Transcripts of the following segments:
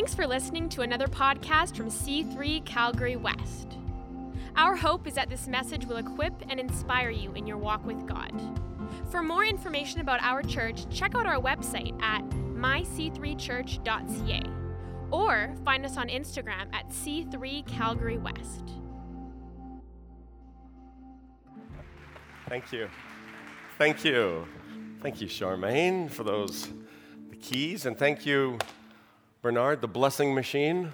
Thanks for listening to another podcast from C3 Calgary West. Our hope is that this message will equip and inspire you in your walk with God. For more information about our church, check out our website at myc3church.ca or find us on Instagram at C3 Calgary West. Thank you. Thank you. Thank you, Charmaine, for those the keys, and thank you, Bernard, the blessing machine.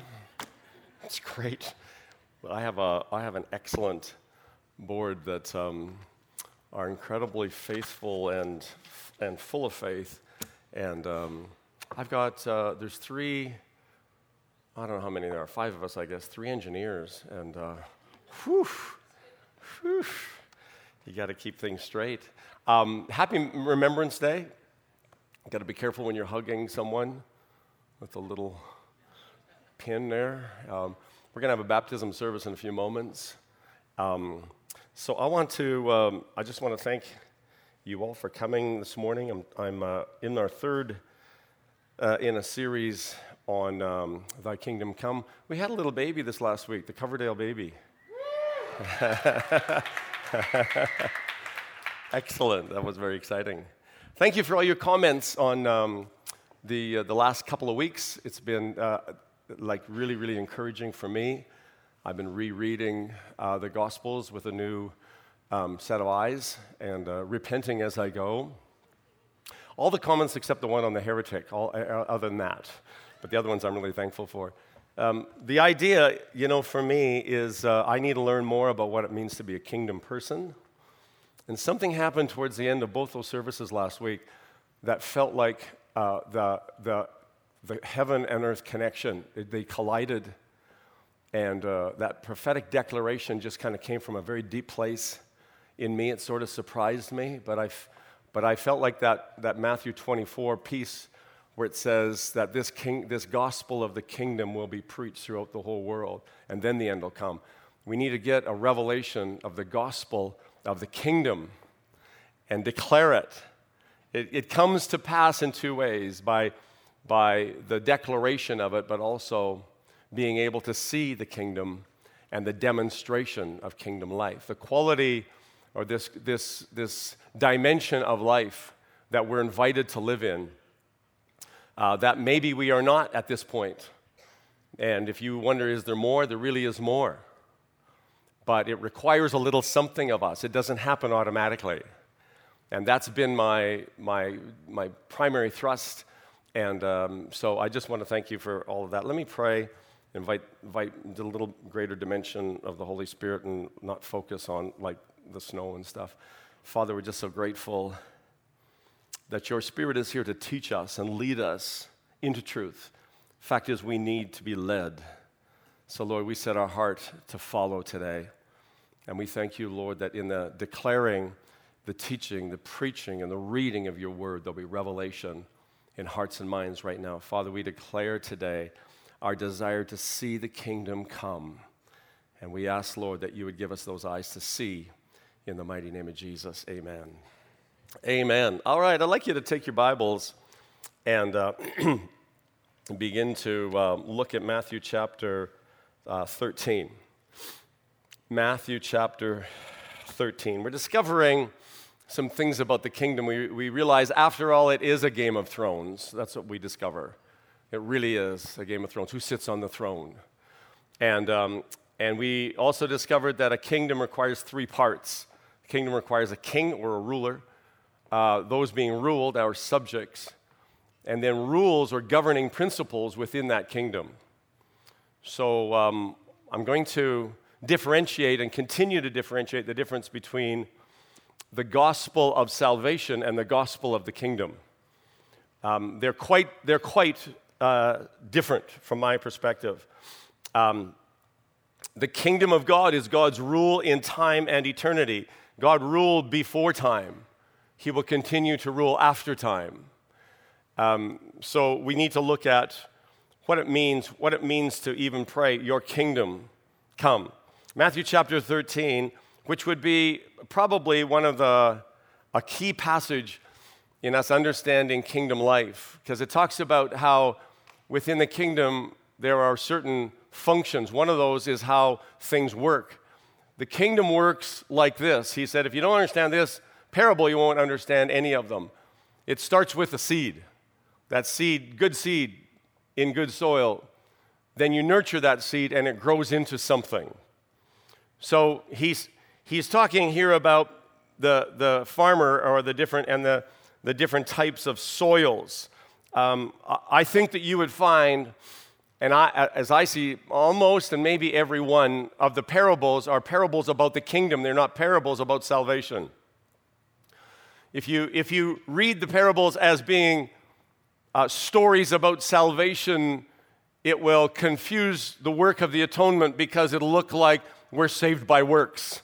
It's great. I have, a, I have an excellent board that um, are incredibly faithful and, and full of faith. And um, I've got, uh, there's three, I don't know how many there are, five of us, I guess, three engineers. And uh, whew, whew, you got to keep things straight. Um, happy Remembrance Day. Got to be careful when you're hugging someone with a little pin there. Um, we're going to have a baptism service in a few moments. Um, so I want to, um, I just want to thank you all for coming this morning. I'm, I'm uh, in our third uh, in a series on um, Thy Kingdom Come. We had a little baby this last week, the Coverdale baby. Excellent. That was very exciting. Thank you for all your comments on um, the, uh, the last couple of weeks. It's been uh, like really, really encouraging for me. I've been rereading uh, the Gospels with a new um, set of eyes and uh, repenting as I go. All the comments except the one on the heretic, all, uh, uh, other than that. But the other ones I'm really thankful for. Um, the idea, you know, for me is I need to learn more about what it means to be a kingdom person and something happened towards the end of both those services last week that felt like uh, the, the, the heaven and earth connection. They collided. And uh, that prophetic declaration just kind of came from a very deep place in me. It sort of surprised me, but I, but I felt like that, that Matthew 24 piece where it says that this, king, this gospel of the kingdom will be preached throughout the whole world, and then the end will come. We need to get a revelation of the gospel of the kingdom and declare it. It, it comes to pass in two ways by, by the declaration of it, but also being able to see the kingdom and the demonstration of kingdom life. The quality or this, this, this dimension of life that we're invited to live in, uh, that maybe we are not at this point. And if you wonder, is there more? There really is more but it requires a little something of us. It doesn't happen automatically. And that's been my, my, my primary thrust. And um, so I just want to thank you for all of that. Let me pray, invite, invite the little greater dimension of the Holy Spirit and not focus on like the snow and stuff. Father, we're just so grateful that your Spirit is here to teach us and lead us into truth. Fact is, we need to be led. So, Lord, we set our heart to follow today. And we thank you, Lord, that in the declaring, the teaching, the preaching, and the reading of your word, there'll be revelation in hearts and minds right now. Father, we declare today our desire to see the kingdom come. And we ask, Lord, that you would give us those eyes to see in the mighty name of Jesus. Amen. Amen. All right, I'd like you to take your Bibles and uh, begin to uh, look at Matthew chapter uh, 13. Matthew chapter 13. We're discovering some things about the kingdom. We, we realize, after all, it is a Game of Thrones. That's what we discover. It really is a Game of Thrones. Who sits on the throne? And, um, and we also discovered that a kingdom requires three parts. A kingdom requires a king or a ruler, uh, those being ruled are subjects, and then rules or governing principles within that kingdom. So um, I'm going to differentiate and continue to differentiate the difference between the gospel of salvation and the gospel of the kingdom. Um, they're quite, they're quite uh, different from my perspective. Um, the kingdom of God is God's rule in time and eternity. God ruled before time, He will continue to rule after time. Um, so we need to look at what it means, what it means to even pray, Your kingdom come. Matthew chapter 13, which would be probably one of the a key passage in us understanding kingdom life because it talks about how within the kingdom, there are certain functions. One of those is how things work. The kingdom works like this. He said, if you don't understand this parable, you won't understand any of them. It starts with a seed. That seed, good seed in good soil, then you nurture that seed and it grows into something. So he's, he's talking here about the, the farmer or the different and the, the different types of soils. Um, I think that you would find, and I, as I see almost and maybe every one of the parables are parables about the kingdom. They're not parables about salvation. If you, if you read the parables as being uh, stories about salvation, it will confuse the work of the atonement because it'll look like we're saved by works.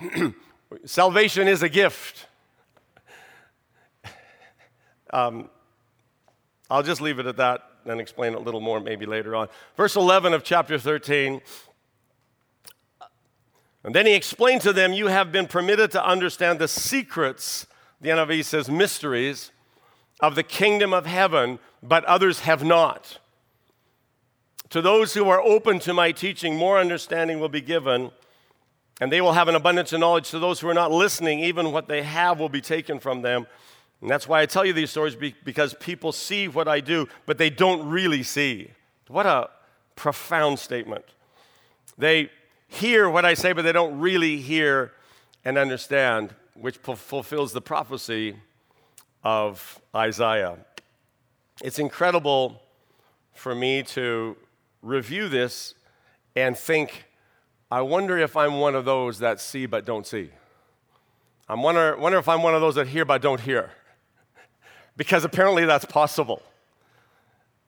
salvation is a gift. Um, I'll just leave it at that and explain it a little more maybe later on. Verse 11 of chapter 13. And then he explained to them, You have been permitted to understand the secrets, the NIV says, mysteries of the kingdom of heaven, but others have not. To those who are open to my teaching, more understanding will be given, and they will have an abundance of knowledge. To those who are not listening, even what they have will be taken from them. And that's why I tell you these stories, because people see what I do, but they don't really see. What a profound statement. They hear what I say, but they don't really hear and understand, which fulfills the prophecy of Isaiah. It's incredible for me to review this and think, I wonder if I'm one of those that see but don't see. I wonder, wonder if I'm one of those that hear but don't hear. because apparently that's possible.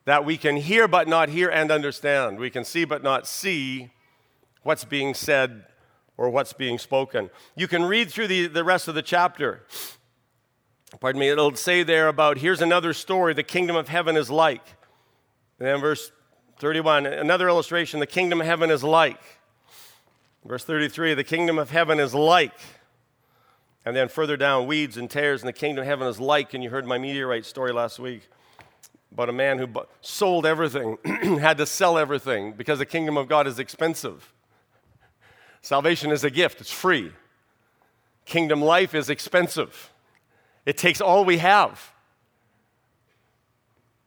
That we can hear but not hear and understand. We can see but not see what's being said or what's being spoken. You can read through the, the rest of the chapter. Pardon me, it'll say there about here's another story the kingdom of heaven is like. And then verse 31, another illustration the kingdom of heaven is like. Verse 33, the kingdom of heaven is like. And then further down, weeds and tares, and the kingdom of heaven is like. And you heard my meteorite story last week about a man who sold everything, had to sell everything because the kingdom of God is expensive. Salvation is a gift, it's free. Kingdom life is expensive, it takes all we have.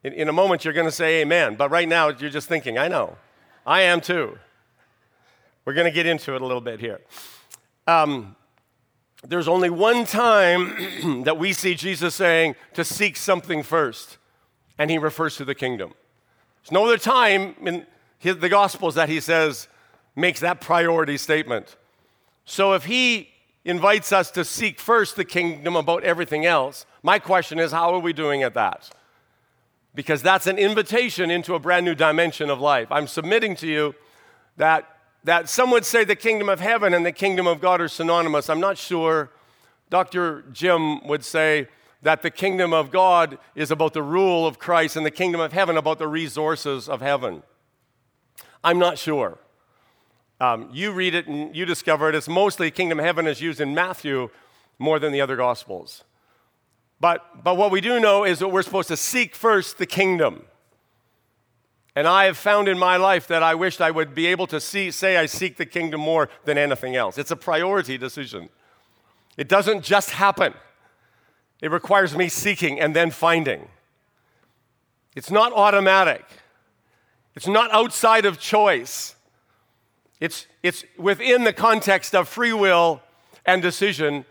In, in a moment, you're going to say amen, but right now, you're just thinking, I know. I am too. We're going to get into it a little bit here. Um, there's only one time that we see Jesus saying to seek something first, and he refers to the kingdom. There's no other time in his, the Gospels that he says, makes that priority statement. So if he invites us to seek first the kingdom about everything else, my question is, how are we doing at that? because that's an invitation into a brand new dimension of life. I'm submitting to you that, that some would say the kingdom of heaven and the kingdom of God are synonymous. I'm not sure. Dr. Jim would say that the kingdom of God is about the rule of Christ and the kingdom of heaven about the resources of heaven. I'm not sure. Um, you read it and you discover it. It's mostly kingdom of heaven is used in Matthew more than the other gospels. But, but what we do know is that we're supposed to seek first the kingdom. And I have found in my life that I wished I would be able to see, say I seek the kingdom more than anything else. It's a priority decision. It doesn't just happen, it requires me seeking and then finding. It's not automatic, it's not outside of choice. It's, it's within the context of free will and decision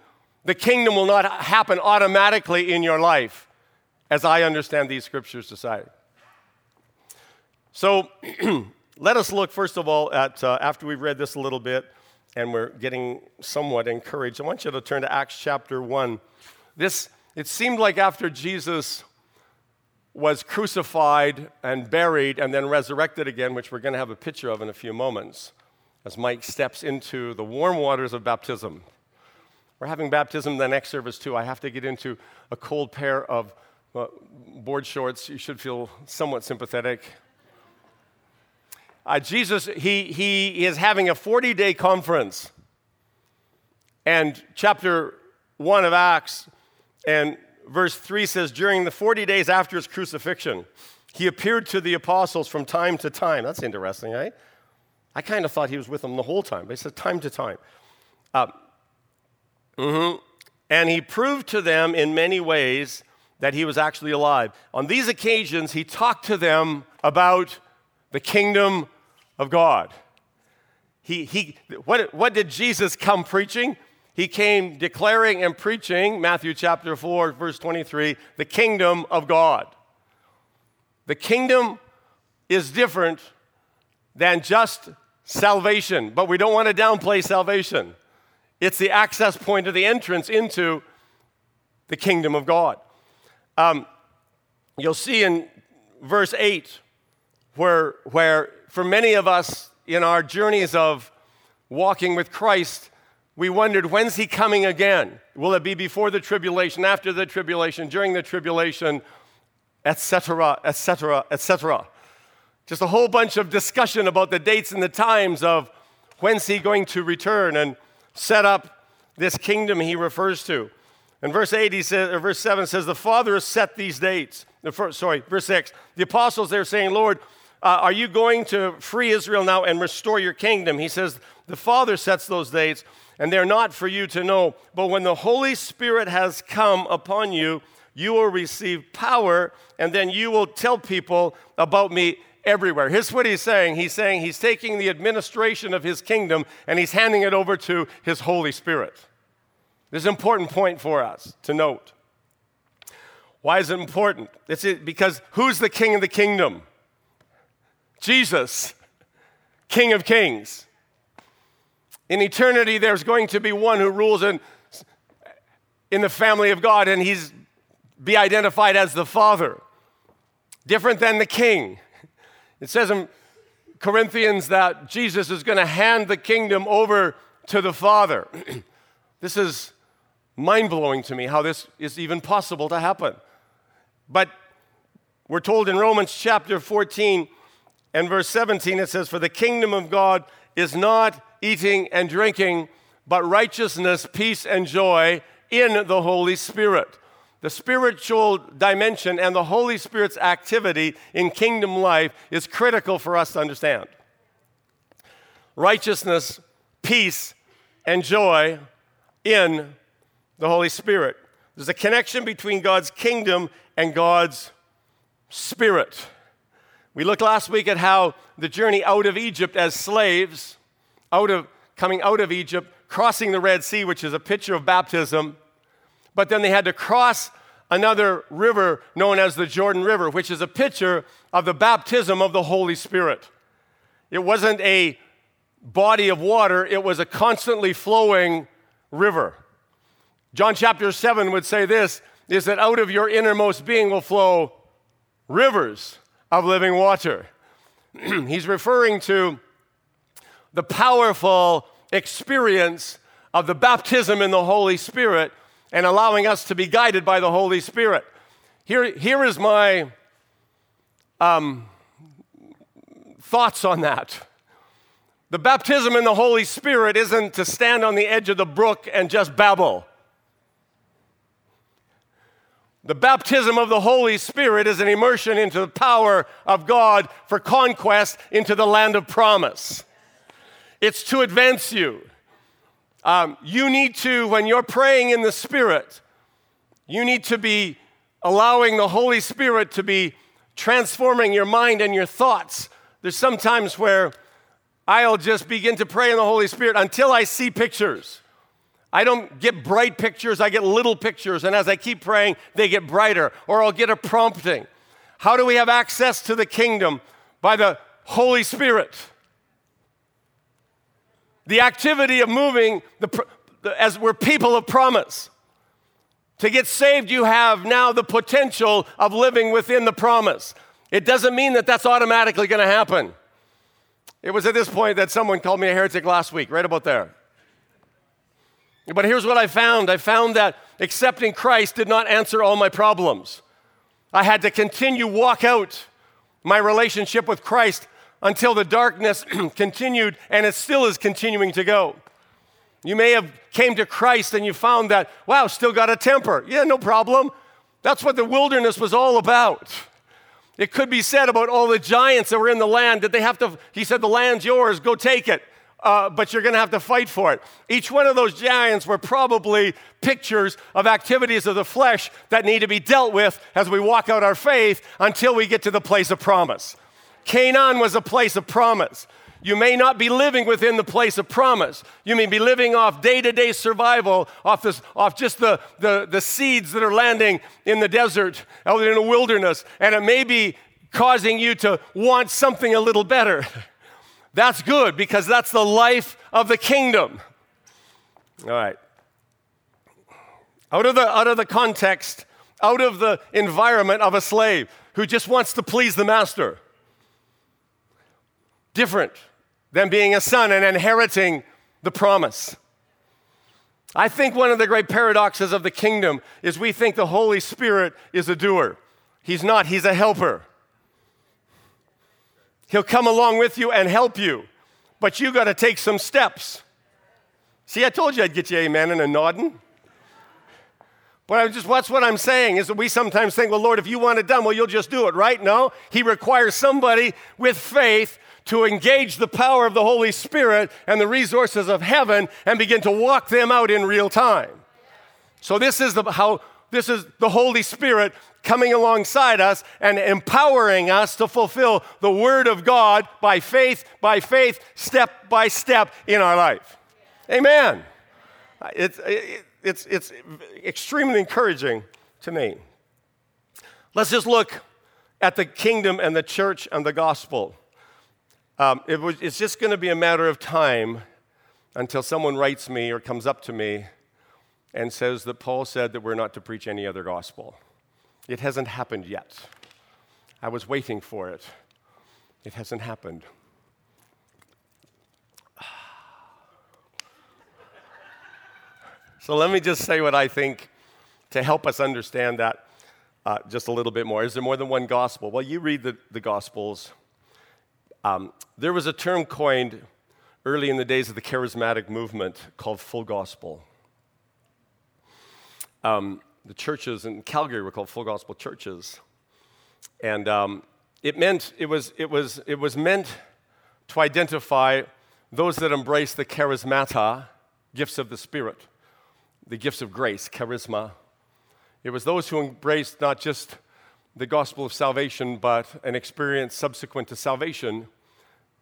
the kingdom will not happen automatically in your life, as I understand these scriptures to say. So let us look, first of all, at uh, after we've read this a little bit and we're getting somewhat encouraged, I want you to turn to Acts chapter 1. This, it seemed like after Jesus was crucified and buried and then resurrected again, which we're going to have a picture of in a few moments, as Mike steps into the warm waters of baptism. We're having baptism the next service, too. I have to get into a cold pair of uh, board shorts. You should feel somewhat sympathetic. Uh, Jesus, he, he is having a 40 day conference. And chapter 1 of Acts and verse 3 says, During the 40 days after his crucifixion, He appeared to the apostles from time to time. That's interesting, right? I kind of thought he was with them the whole time, but he said time to time. Uh, mm-hmm. And he proved to them in many ways that he was actually alive. On these occasions, he talked to them about the kingdom of God. He, he, what, what did Jesus come preaching? He came declaring and preaching, Matthew chapter 4, verse 23, the kingdom of God. The kingdom is different than just salvation, but we don't want to downplay salvation. It's the access point of the entrance into the kingdom of God. Um, you'll see in verse 8 where, where, for many of us in our journeys of walking with Christ, we wondered, when's he coming again? Will it be before the tribulation, after the tribulation, during the tribulation, etc., etc., etc.? Just a whole bunch of discussion about the dates and the times of when's he going to return and set up this kingdom he refers to. In verse 8, he says, or verse 7 says, The Father has set these dates. The first, sorry, verse 6. The apostles they're saying, Lord, uh, are you going to free Israel now and restore your kingdom? He says, The Father sets those dates, and they're not for you to know. But when the Holy Spirit has come upon you, you will receive power, and then you will tell people about me everywhere. Here's what he's saying He's saying he's taking the administration of his kingdom and he's handing it over to his Holy Spirit. This is an important point for us to note. Why is it important? It's because who's the king of the kingdom? Jesus, King of Kings. In eternity, there's going to be one who rules in, in the family of God, and he's be identified as the Father, different than the King. It says in Corinthians that Jesus is going to hand the kingdom over to the Father. this is mind blowing to me how this is even possible to happen. But we're told in Romans chapter 14 and verse 17, it says, For the kingdom of God is not eating and drinking, but righteousness, peace, and joy in the Holy Spirit. The spiritual dimension and the Holy Spirit's activity in kingdom life is critical for us to understand. Righteousness, peace, and joy in the Holy Spirit. There's a connection between God's kingdom and God's spirit. We looked last week at how the journey out of Egypt as slaves, out of coming out of Egypt, crossing the Red Sea, which is a picture of baptism, but then they had to cross another river known as the Jordan River, which is a picture of the baptism of the Holy Spirit. It wasn't a body of water, it was a constantly flowing river. John chapter 7 would say this is that out of your innermost being will flow rivers of living water. He's referring to the powerful experience of the baptism in the Holy Spirit and allowing us to be guided by the Holy Spirit. Here, here is my um, thoughts on that. The baptism in the Holy Spirit isn't to stand on the edge of the brook and just babble. The baptism of the Holy Spirit is an immersion into the power of God for conquest into the land of promise. It's to advance you. Um, you need to, when you're praying in the Spirit, you need to be allowing the Holy Spirit to be transforming your mind and your thoughts. There's sometimes where I'll just begin to pray in the Holy Spirit until I see pictures. I don't get bright pictures, I get little pictures. And as I keep praying, they get brighter. Or I'll get a prompting. How do we have access to the kingdom? By the Holy Spirit. The activity of moving the, as we're people of promise. To get saved, you have now the potential of living within the promise. It doesn't mean that that's automatically going to happen. It was at this point that someone called me a heretic last week, right about there. But here's what I found I found that accepting Christ did not answer all my problems. I had to continue walk out my relationship with Christ until the darkness continued and it still is continuing to go. You may have came to Christ and you found that wow, still got a temper. Yeah, no problem. That's what the wilderness was all about. It could be said about all the giants that were in the land that they have to, he said, the land's yours, go take it. Uh, but you're going to have to fight for it. Each one of those giants were probably pictures of activities of the flesh that need to be dealt with as we walk out our faith until we get to the place of promise. Canaan was a place of promise. You may not be living within the place of promise. You may be living off day to day survival, off, this, off just the, the, the seeds that are landing in the desert, out in the wilderness, and it may be causing you to want something a little better. That's good because that's the life of the kingdom. All right. Out of the, out of the context, out of the environment of a slave who just wants to please the master. Different than being a son and inheriting the promise. I think one of the great paradoxes of the kingdom is we think the Holy Spirit is a doer. He's not, He's a helper. He'll come along with you and help you, but you got to take some steps. See, I told you I'd get you amen and a nodding. But I just what's what I'm saying is that we sometimes think, well, Lord, if you want it done, well, you'll just do it, right? No, He requires somebody with faith to engage the power of the Holy Spirit and the resources of heaven and begin to walk them out in real time. So this is the, how this is the Holy Spirit coming alongside us and empowering us to fulfill the word of God by faith, by faith, step by step in our life. Amen. It's, it's, it's extremely encouraging to me. Let's just look at the kingdom and the church and the gospel. Um, it was, it's just going to be a matter of time until someone writes me or comes up to me and says that Paul said that we're not to preach any other gospel. It hasn't happened yet. I was waiting for it. It hasn't happened. So let me just say what I think to help us understand that uh, just a little bit more. Is there more than one gospel? Well, you read the, the gospels um, there was a term coined early in the days of the charismatic movement called full gospel. Um, the churches in Calgary were called full gospel churches. And um, it meant, it was, it, was, it was meant to identify those that embrace the charismata, gifts of the Spirit, the gifts of grace, charisma. It was those who embraced not just the gospel of salvation, but an experience subsequent to salvation.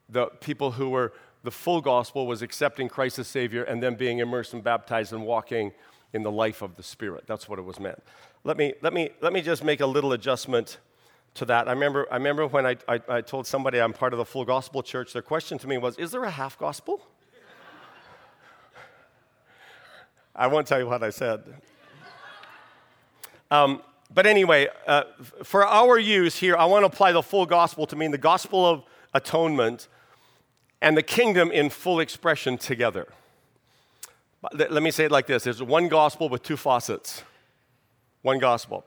The people who were the full gospel was accepting Christ as Savior and then being immersed and baptized and walking in the life of the Spirit. That's what it was meant. Let me, let me, let me just make a little adjustment to that. I remember, I remember when I, I, I told somebody I'm part of the full gospel church, their question to me was, Is there a half gospel? I won't tell you what I said. Um, but anyway, uh, for our use here, I want to apply the full gospel to mean the gospel of atonement and the kingdom in full expression together. Let me say it like this there's one gospel with two faucets. One gospel.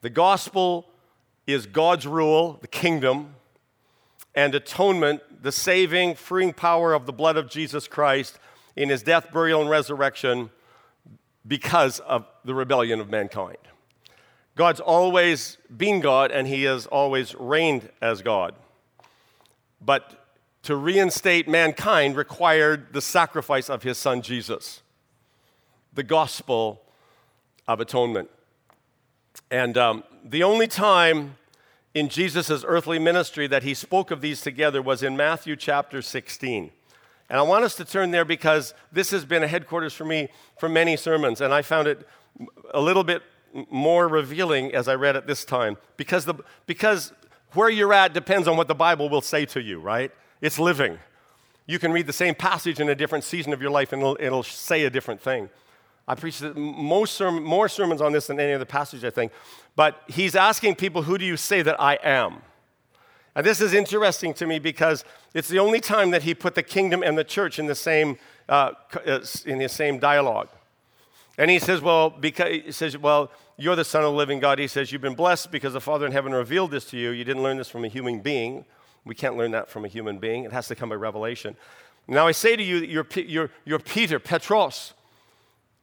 The gospel is God's rule, the kingdom, and atonement, the saving, freeing power of the blood of Jesus Christ in his death, burial, and resurrection because of the rebellion of mankind. God's always been God and he has always reigned as God. But to reinstate mankind required the sacrifice of his son Jesus, the gospel of atonement. And um, the only time in Jesus' earthly ministry that he spoke of these together was in Matthew chapter 16. And I want us to turn there because this has been a headquarters for me for many sermons, and I found it a little bit more revealing as I read it this time because, the, because where you're at depends on what the Bible will say to you, right? It's living. You can read the same passage in a different season of your life and it'll, it'll say a different thing. I preached most more sermons on this than any other passage, I think. But he's asking people, Who do you say that I am? And this is interesting to me because it's the only time that he put the kingdom and the church in the same, uh, uh in the same dialogue. And he says, Well, because he says, Well, you're the Son of the living God. He says, You've been blessed because the Father in heaven revealed this to you. You didn't learn this from a human being. We can't learn that from a human being. It has to come by revelation. Now I say to you that you're, you're, you're Peter, Petros,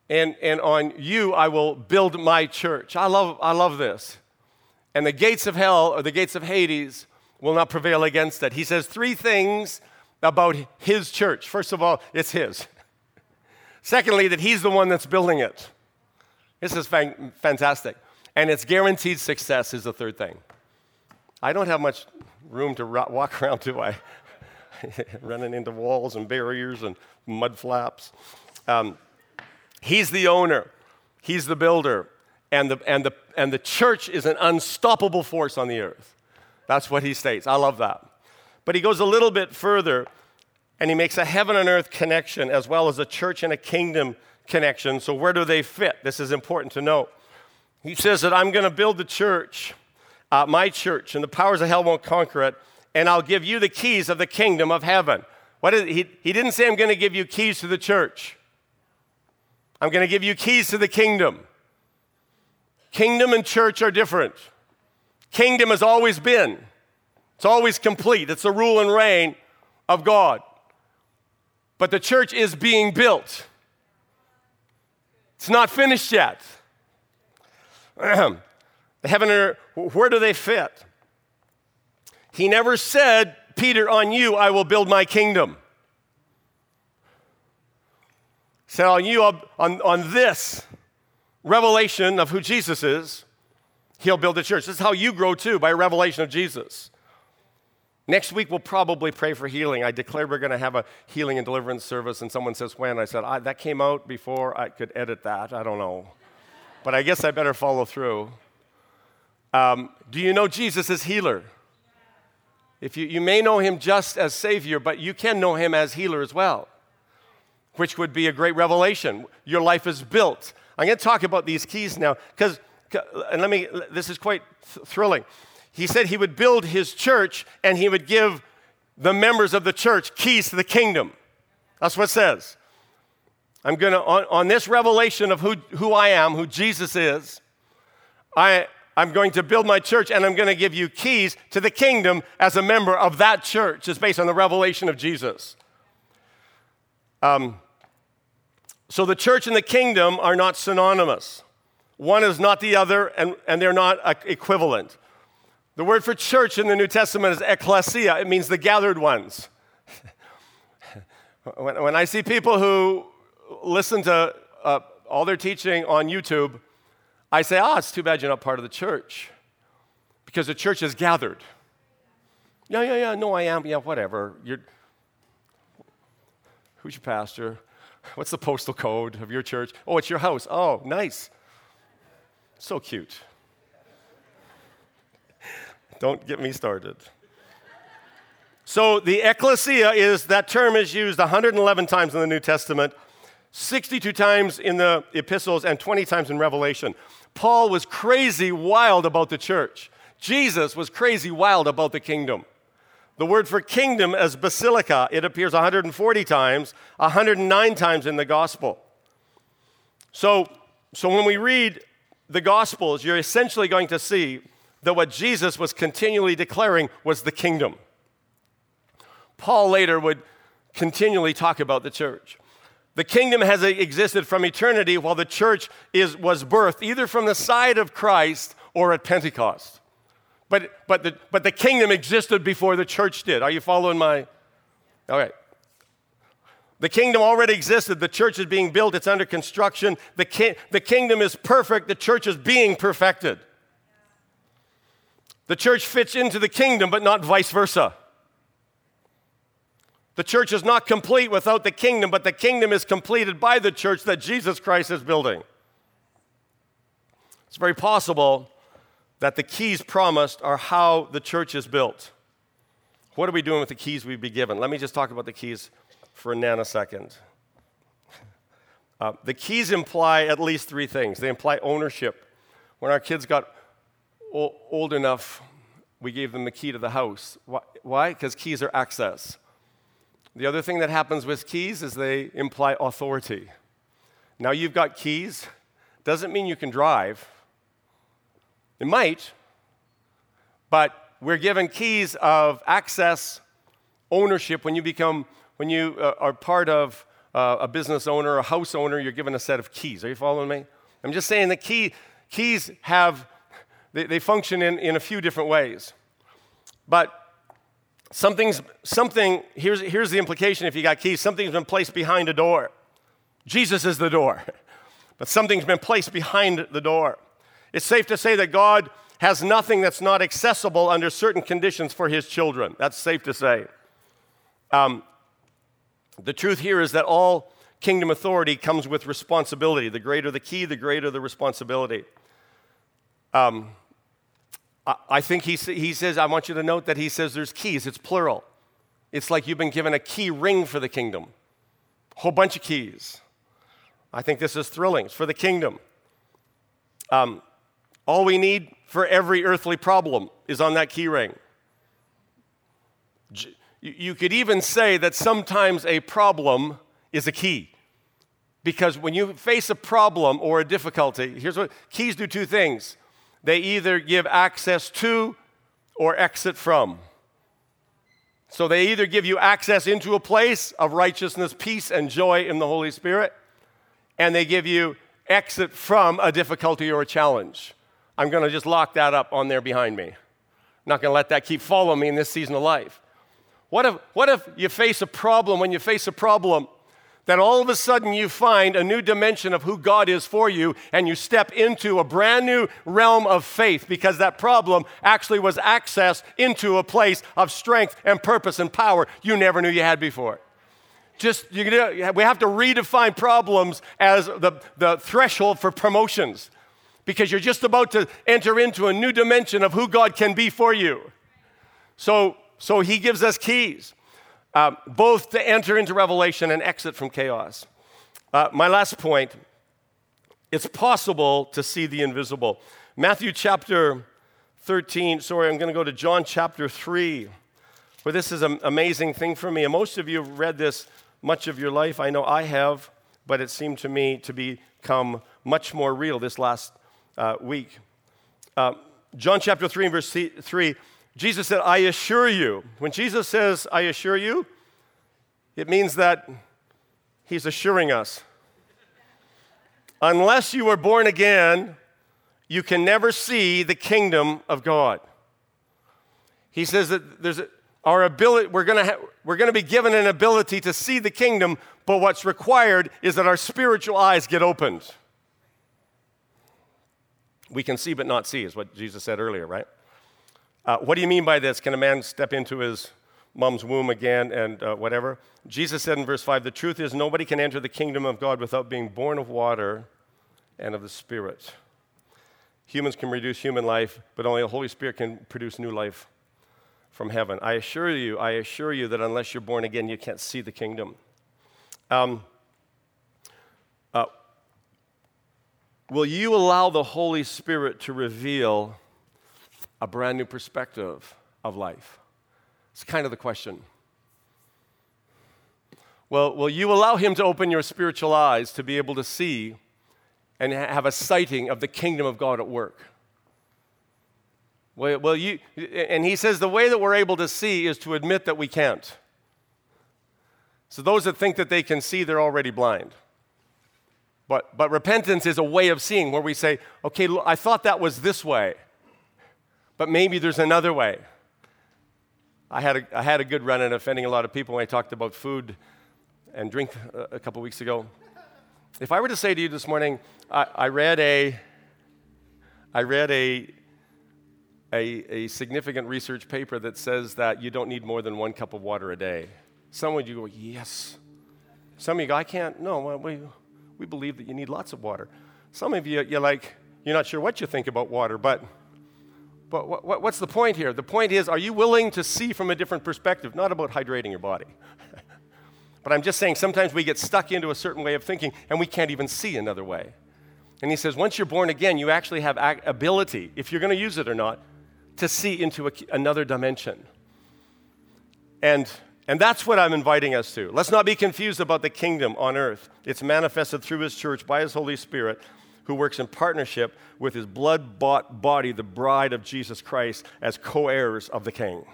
and, and on you I will build my church. I love, I love this. and the gates of hell or the gates of Hades will not prevail against it. He says three things about his church. First of all, it's his. Secondly, that he's the one that's building it. This is fan- fantastic. And it's guaranteed success, is the third thing. I don't have much room to ro- walk around, do I? Running into walls and barriers and mud flaps. Um, he's the owner, he's the builder, and the, and, the, and the church is an unstoppable force on the earth. That's what he states. I love that. But he goes a little bit further and he makes a heaven and earth connection as well as a church and a kingdom connection. So, where do they fit? This is important to know. He says that I'm going to build the church, uh, my church, and the powers of hell won't conquer it, and I'll give you the keys of the kingdom of heaven. What is, he, he didn't say, I'm going to give you keys to the church. I'm going to give you keys to the kingdom. Kingdom and church are different. Kingdom has always been, it's always complete. It's the rule and reign of God. But the church is being built. It's not finished yet. the heaven and earth, where do they fit? He never said, Peter, on you I will build my kingdom. He said, on you, on, on this revelation of who Jesus is, he'll build the church. This is how you grow too, by revelation of Jesus. Next week, we'll probably pray for healing. I declare we're going to have a healing and deliverance service, and someone says, When? I said, I, That came out before I could edit that. I don't know. But I guess I better follow through. Um, do you know Jesus as healer? If you, you may know him just as Savior, but you can know him as healer as well, which would be a great revelation. Your life is built. I'm going to talk about these keys now, because, and let me, this is quite th- thrilling he said he would build his church and he would give the members of the church keys to the kingdom. That's what it says. I'm going to, on, on, this revelation of who, who I am, who Jesus is, I, I'm going to build my church and I'm going to give you keys to the kingdom as a member of that church. It's based on the revelation of Jesus. Um, so the church and the kingdom are not synonymous. One is not the other, and, and they're not equivalent. The word for church in the New Testament is ecclesia, it means the gathered ones. when, when, I see people who listen to uh, all their teaching on YouTube, I say, ah, oh, it's too bad you're not part of the church. Because the church is gathered. Yeah, yeah, yeah, no, I am. Yeah, whatever. You're, who's your pastor? What's the postal code of your church? Oh, it's your house. Oh, nice. So cute. Don't get me started. So the ecclesia is that term is used 111 times in the New Testament, 62 times in the epistles, and 20 times in Revelation. Paul was crazy wild about the church. Jesus was crazy wild about the kingdom. The word for kingdom as basilica. It appears 140 times, 109 times in the gospel. So, so when we read the gospels, you're essentially going to see that what Jesus was continually declaring was the kingdom. Paul later would continually talk about the church. The kingdom has existed from eternity while the church is, was birthed either from the side of Christ or at Pentecost. But, but, the, but the kingdom existed before the church did. Are you following my? All right. The kingdom already existed. The church is being built, it's under construction. The, ki- the kingdom is perfect. The church is being perfected. The church fits into the kingdom, but not vice versa. The church is not complete without the kingdom, but the kingdom is completed by the church that Jesus Christ is building. It's very possible that the keys promised are how the church is built. What are we doing with the keys we've been given? Let me just talk about the keys for a nanosecond. Uh, the keys imply at least three things. They imply ownership. When our kids got old enough, we gave them the key to the house. Why? Because keys are access. The other thing that happens with keys is they imply authority. Now you've got keys, doesn't mean you can drive. It might, but we're given keys of access, ownership. When you become, when you uh, are part of uh, a business owner, a house owner, you're given a set of keys. Are you following me? I'm just saying the key, keys have they, they function in, in a few different ways. But something's, something, here's, here's the implication if you got keys something's been placed behind a door. Jesus is the door, but something's been placed behind the door. It's safe to say that God has nothing that's not accessible under certain conditions for his children. That's safe to say. Um, the truth here is that all kingdom authority comes with responsibility. The greater the key, the greater the responsibility. Um, I, I think he, he says, I want you to note that he says there's keys, it's plural. It's like you've been given a key ring for the kingdom, a whole bunch of keys. I think this is thrilling. It's for the kingdom. Um, all we need for every earthly problem is on that key ring. You could even say that sometimes a problem is a key. Because when you face a problem or a difficulty, here's what keys do two things they either give access to or exit from. So they either give you access into a place of righteousness, peace, and joy in the Holy Spirit, and they give you exit from a difficulty or a challenge. I'm going to just lock that up on there behind me. I'm not going to let that keep following me in this season of life. What if, what if you face a problem when you face a problem that all of a sudden you find a new dimension of who God is for you and you step into a brand new realm of faith because that problem actually was access into a place of strength and purpose and power you never knew you had before. Just, you, we have to redefine problems as the, the threshold for promotions because you're just about to enter into a new dimension of who God can be for you. So, so he gives us keys, uh, both to enter into revelation and exit from chaos. Uh, my last point it's possible to see the invisible. Matthew chapter 13, sorry, I'm going to go to John chapter 3, where this is an amazing thing for me. And most of you have read this much of your life. I know I have, but it seemed to me to become much more real this last uh, week. Uh, John chapter 3 and verse 3, Jesus said, I assure you. When Jesus says, I assure you, it means that he's assuring us. Unless you are born again, you can never see the kingdom of God. He says that there's our ability, we're gonna, ha- we're going to be given an ability to see the kingdom, but what's required is that our spiritual eyes get opened. We can see but not see, is what Jesus said earlier, right? Uh, what do you mean by this? Can a man step into his mom's womb again and uh, whatever? Jesus said in verse 5 The truth is, nobody can enter the kingdom of God without being born of water and of the Spirit. Humans can produce human life, but only the Holy Spirit can produce new life from heaven. I assure you, I assure you that unless you're born again, you can't see the kingdom. Um, uh, will you allow the Holy Spirit to reveal a brand new perspective of life? It's kind of the question. Well, will you allow Him to open your spiritual eyes to be able to see and have a sighting of the kingdom of God at work? Well, you, and He says the way that we're able to see is to admit that we can't. So those that think that they can see, they're already blind. But, but repentance is a way of seeing where we say, okay, I thought that was this way but maybe there's another way. I had a, I had a good run at offending a lot of people when I talked about food and drink a, a couple weeks ago. If I were to say to you this morning, I, I read a, I read a, a, a, significant research paper that says that you don't need more than one cup of water a day. Some of you go, yes. Some of you go, I can't. No, we, we believe that you need lots of water. Some of you, you're like, you're not sure what you think about water, but but what, what, what's the point here? The point is, are you willing to see from a different perspective? Not about hydrating your body. but I'm just saying sometimes we get stuck into a certain way of thinking and we can't even see another way. And he says, once you're born again, you actually have ability, if you're going to use it or not, to see into a, another dimension. And, and that's what I'm inviting us to. Let's not be confused about the kingdom on earth. It's manifested through his church by his Holy Spirit who works in partnership with his blood bought body, the bride of Jesus Christ, as co heirs of the King.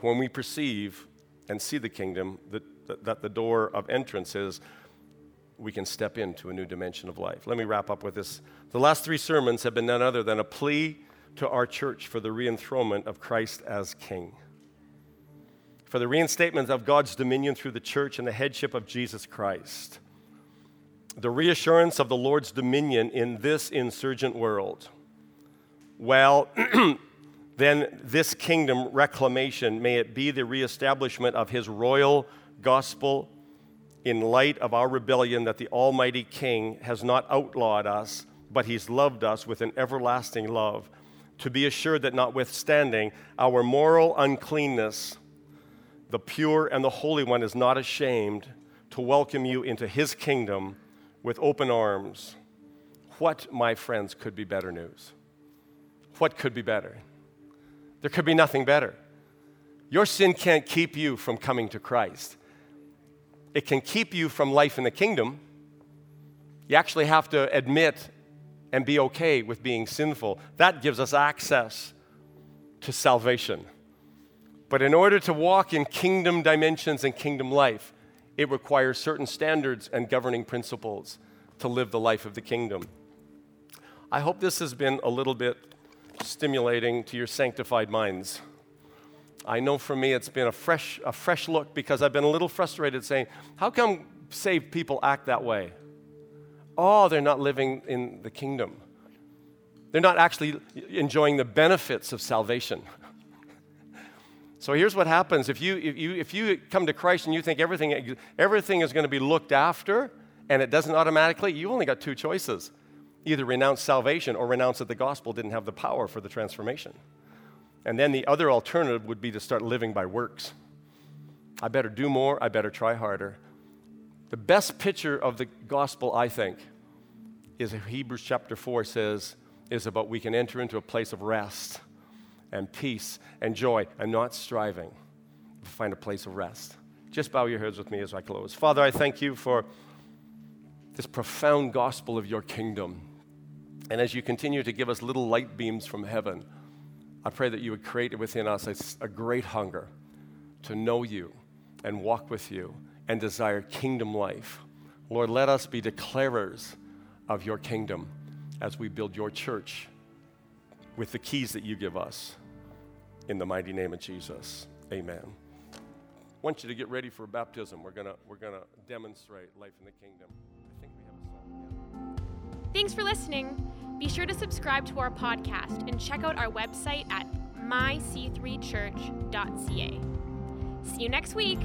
When we perceive and see the kingdom, that, that the door of entrance is we can step into a new dimension of life. Let me wrap up with this. The last three sermons have been none other than a plea to our church for the reenthronement of Christ as King, for the reinstatement of God's dominion through the church and the headship of Jesus Christ, the reassurance of the Lord's dominion in this insurgent world. Well, then this kingdom reclamation, may it be the reestablishment of his royal gospel in light of our rebellion that the Almighty King has not outlawed us, but He's loved us with an everlasting love, to be assured that notwithstanding our moral uncleanness, the pure and the Holy One is not ashamed to welcome you into His kingdom with open arms. What, my friends, could be better news? What could be better? There could be nothing better. Your sin can't keep you from coming to Christ it can keep you from life in the kingdom. You actually have to admit and be okay with being sinful. That gives us access to salvation. But in order to walk in kingdom dimensions and kingdom life, it requires certain standards and governing principles to live the life of the kingdom. I hope this has been a little bit stimulating to your sanctified minds. I know for me it's been a fresh, a fresh look because I've been a little frustrated saying, how come saved people act that way? Oh, they're not living in the kingdom. They're not actually enjoying the benefits of salvation. So here's what happens if you, if, you, if you come to Christ and you think everything, everything is going to be looked after and it doesn't automatically, you only got two choices either renounce salvation or renounce that the gospel didn't have the power for the transformation. And then the other alternative would be to start living by works. I better do more, I better try harder. The best picture of the gospel, I think, is Hebrews chapter 4 says, is about we can enter into a place of rest and peace and joy and not striving to find a place of rest. Just bow your heads with me as I close. Father, I thank you for this profound gospel of your kingdom. And as you continue to give us little light beams from heaven, I pray that you would create within us a, a great hunger to know you and walk with you and desire kingdom life. Lord, let us be declarers of your kingdom as we build your church with the keys that you give us. In the mighty name of Jesus, amen. I want you to get ready for baptism. We're going we're gonna demonstrate life in the kingdom. I think we have a song. Thanks for listening. Be sure to subscribe to our podcast and check out our website at myc3church.ca. See you next week.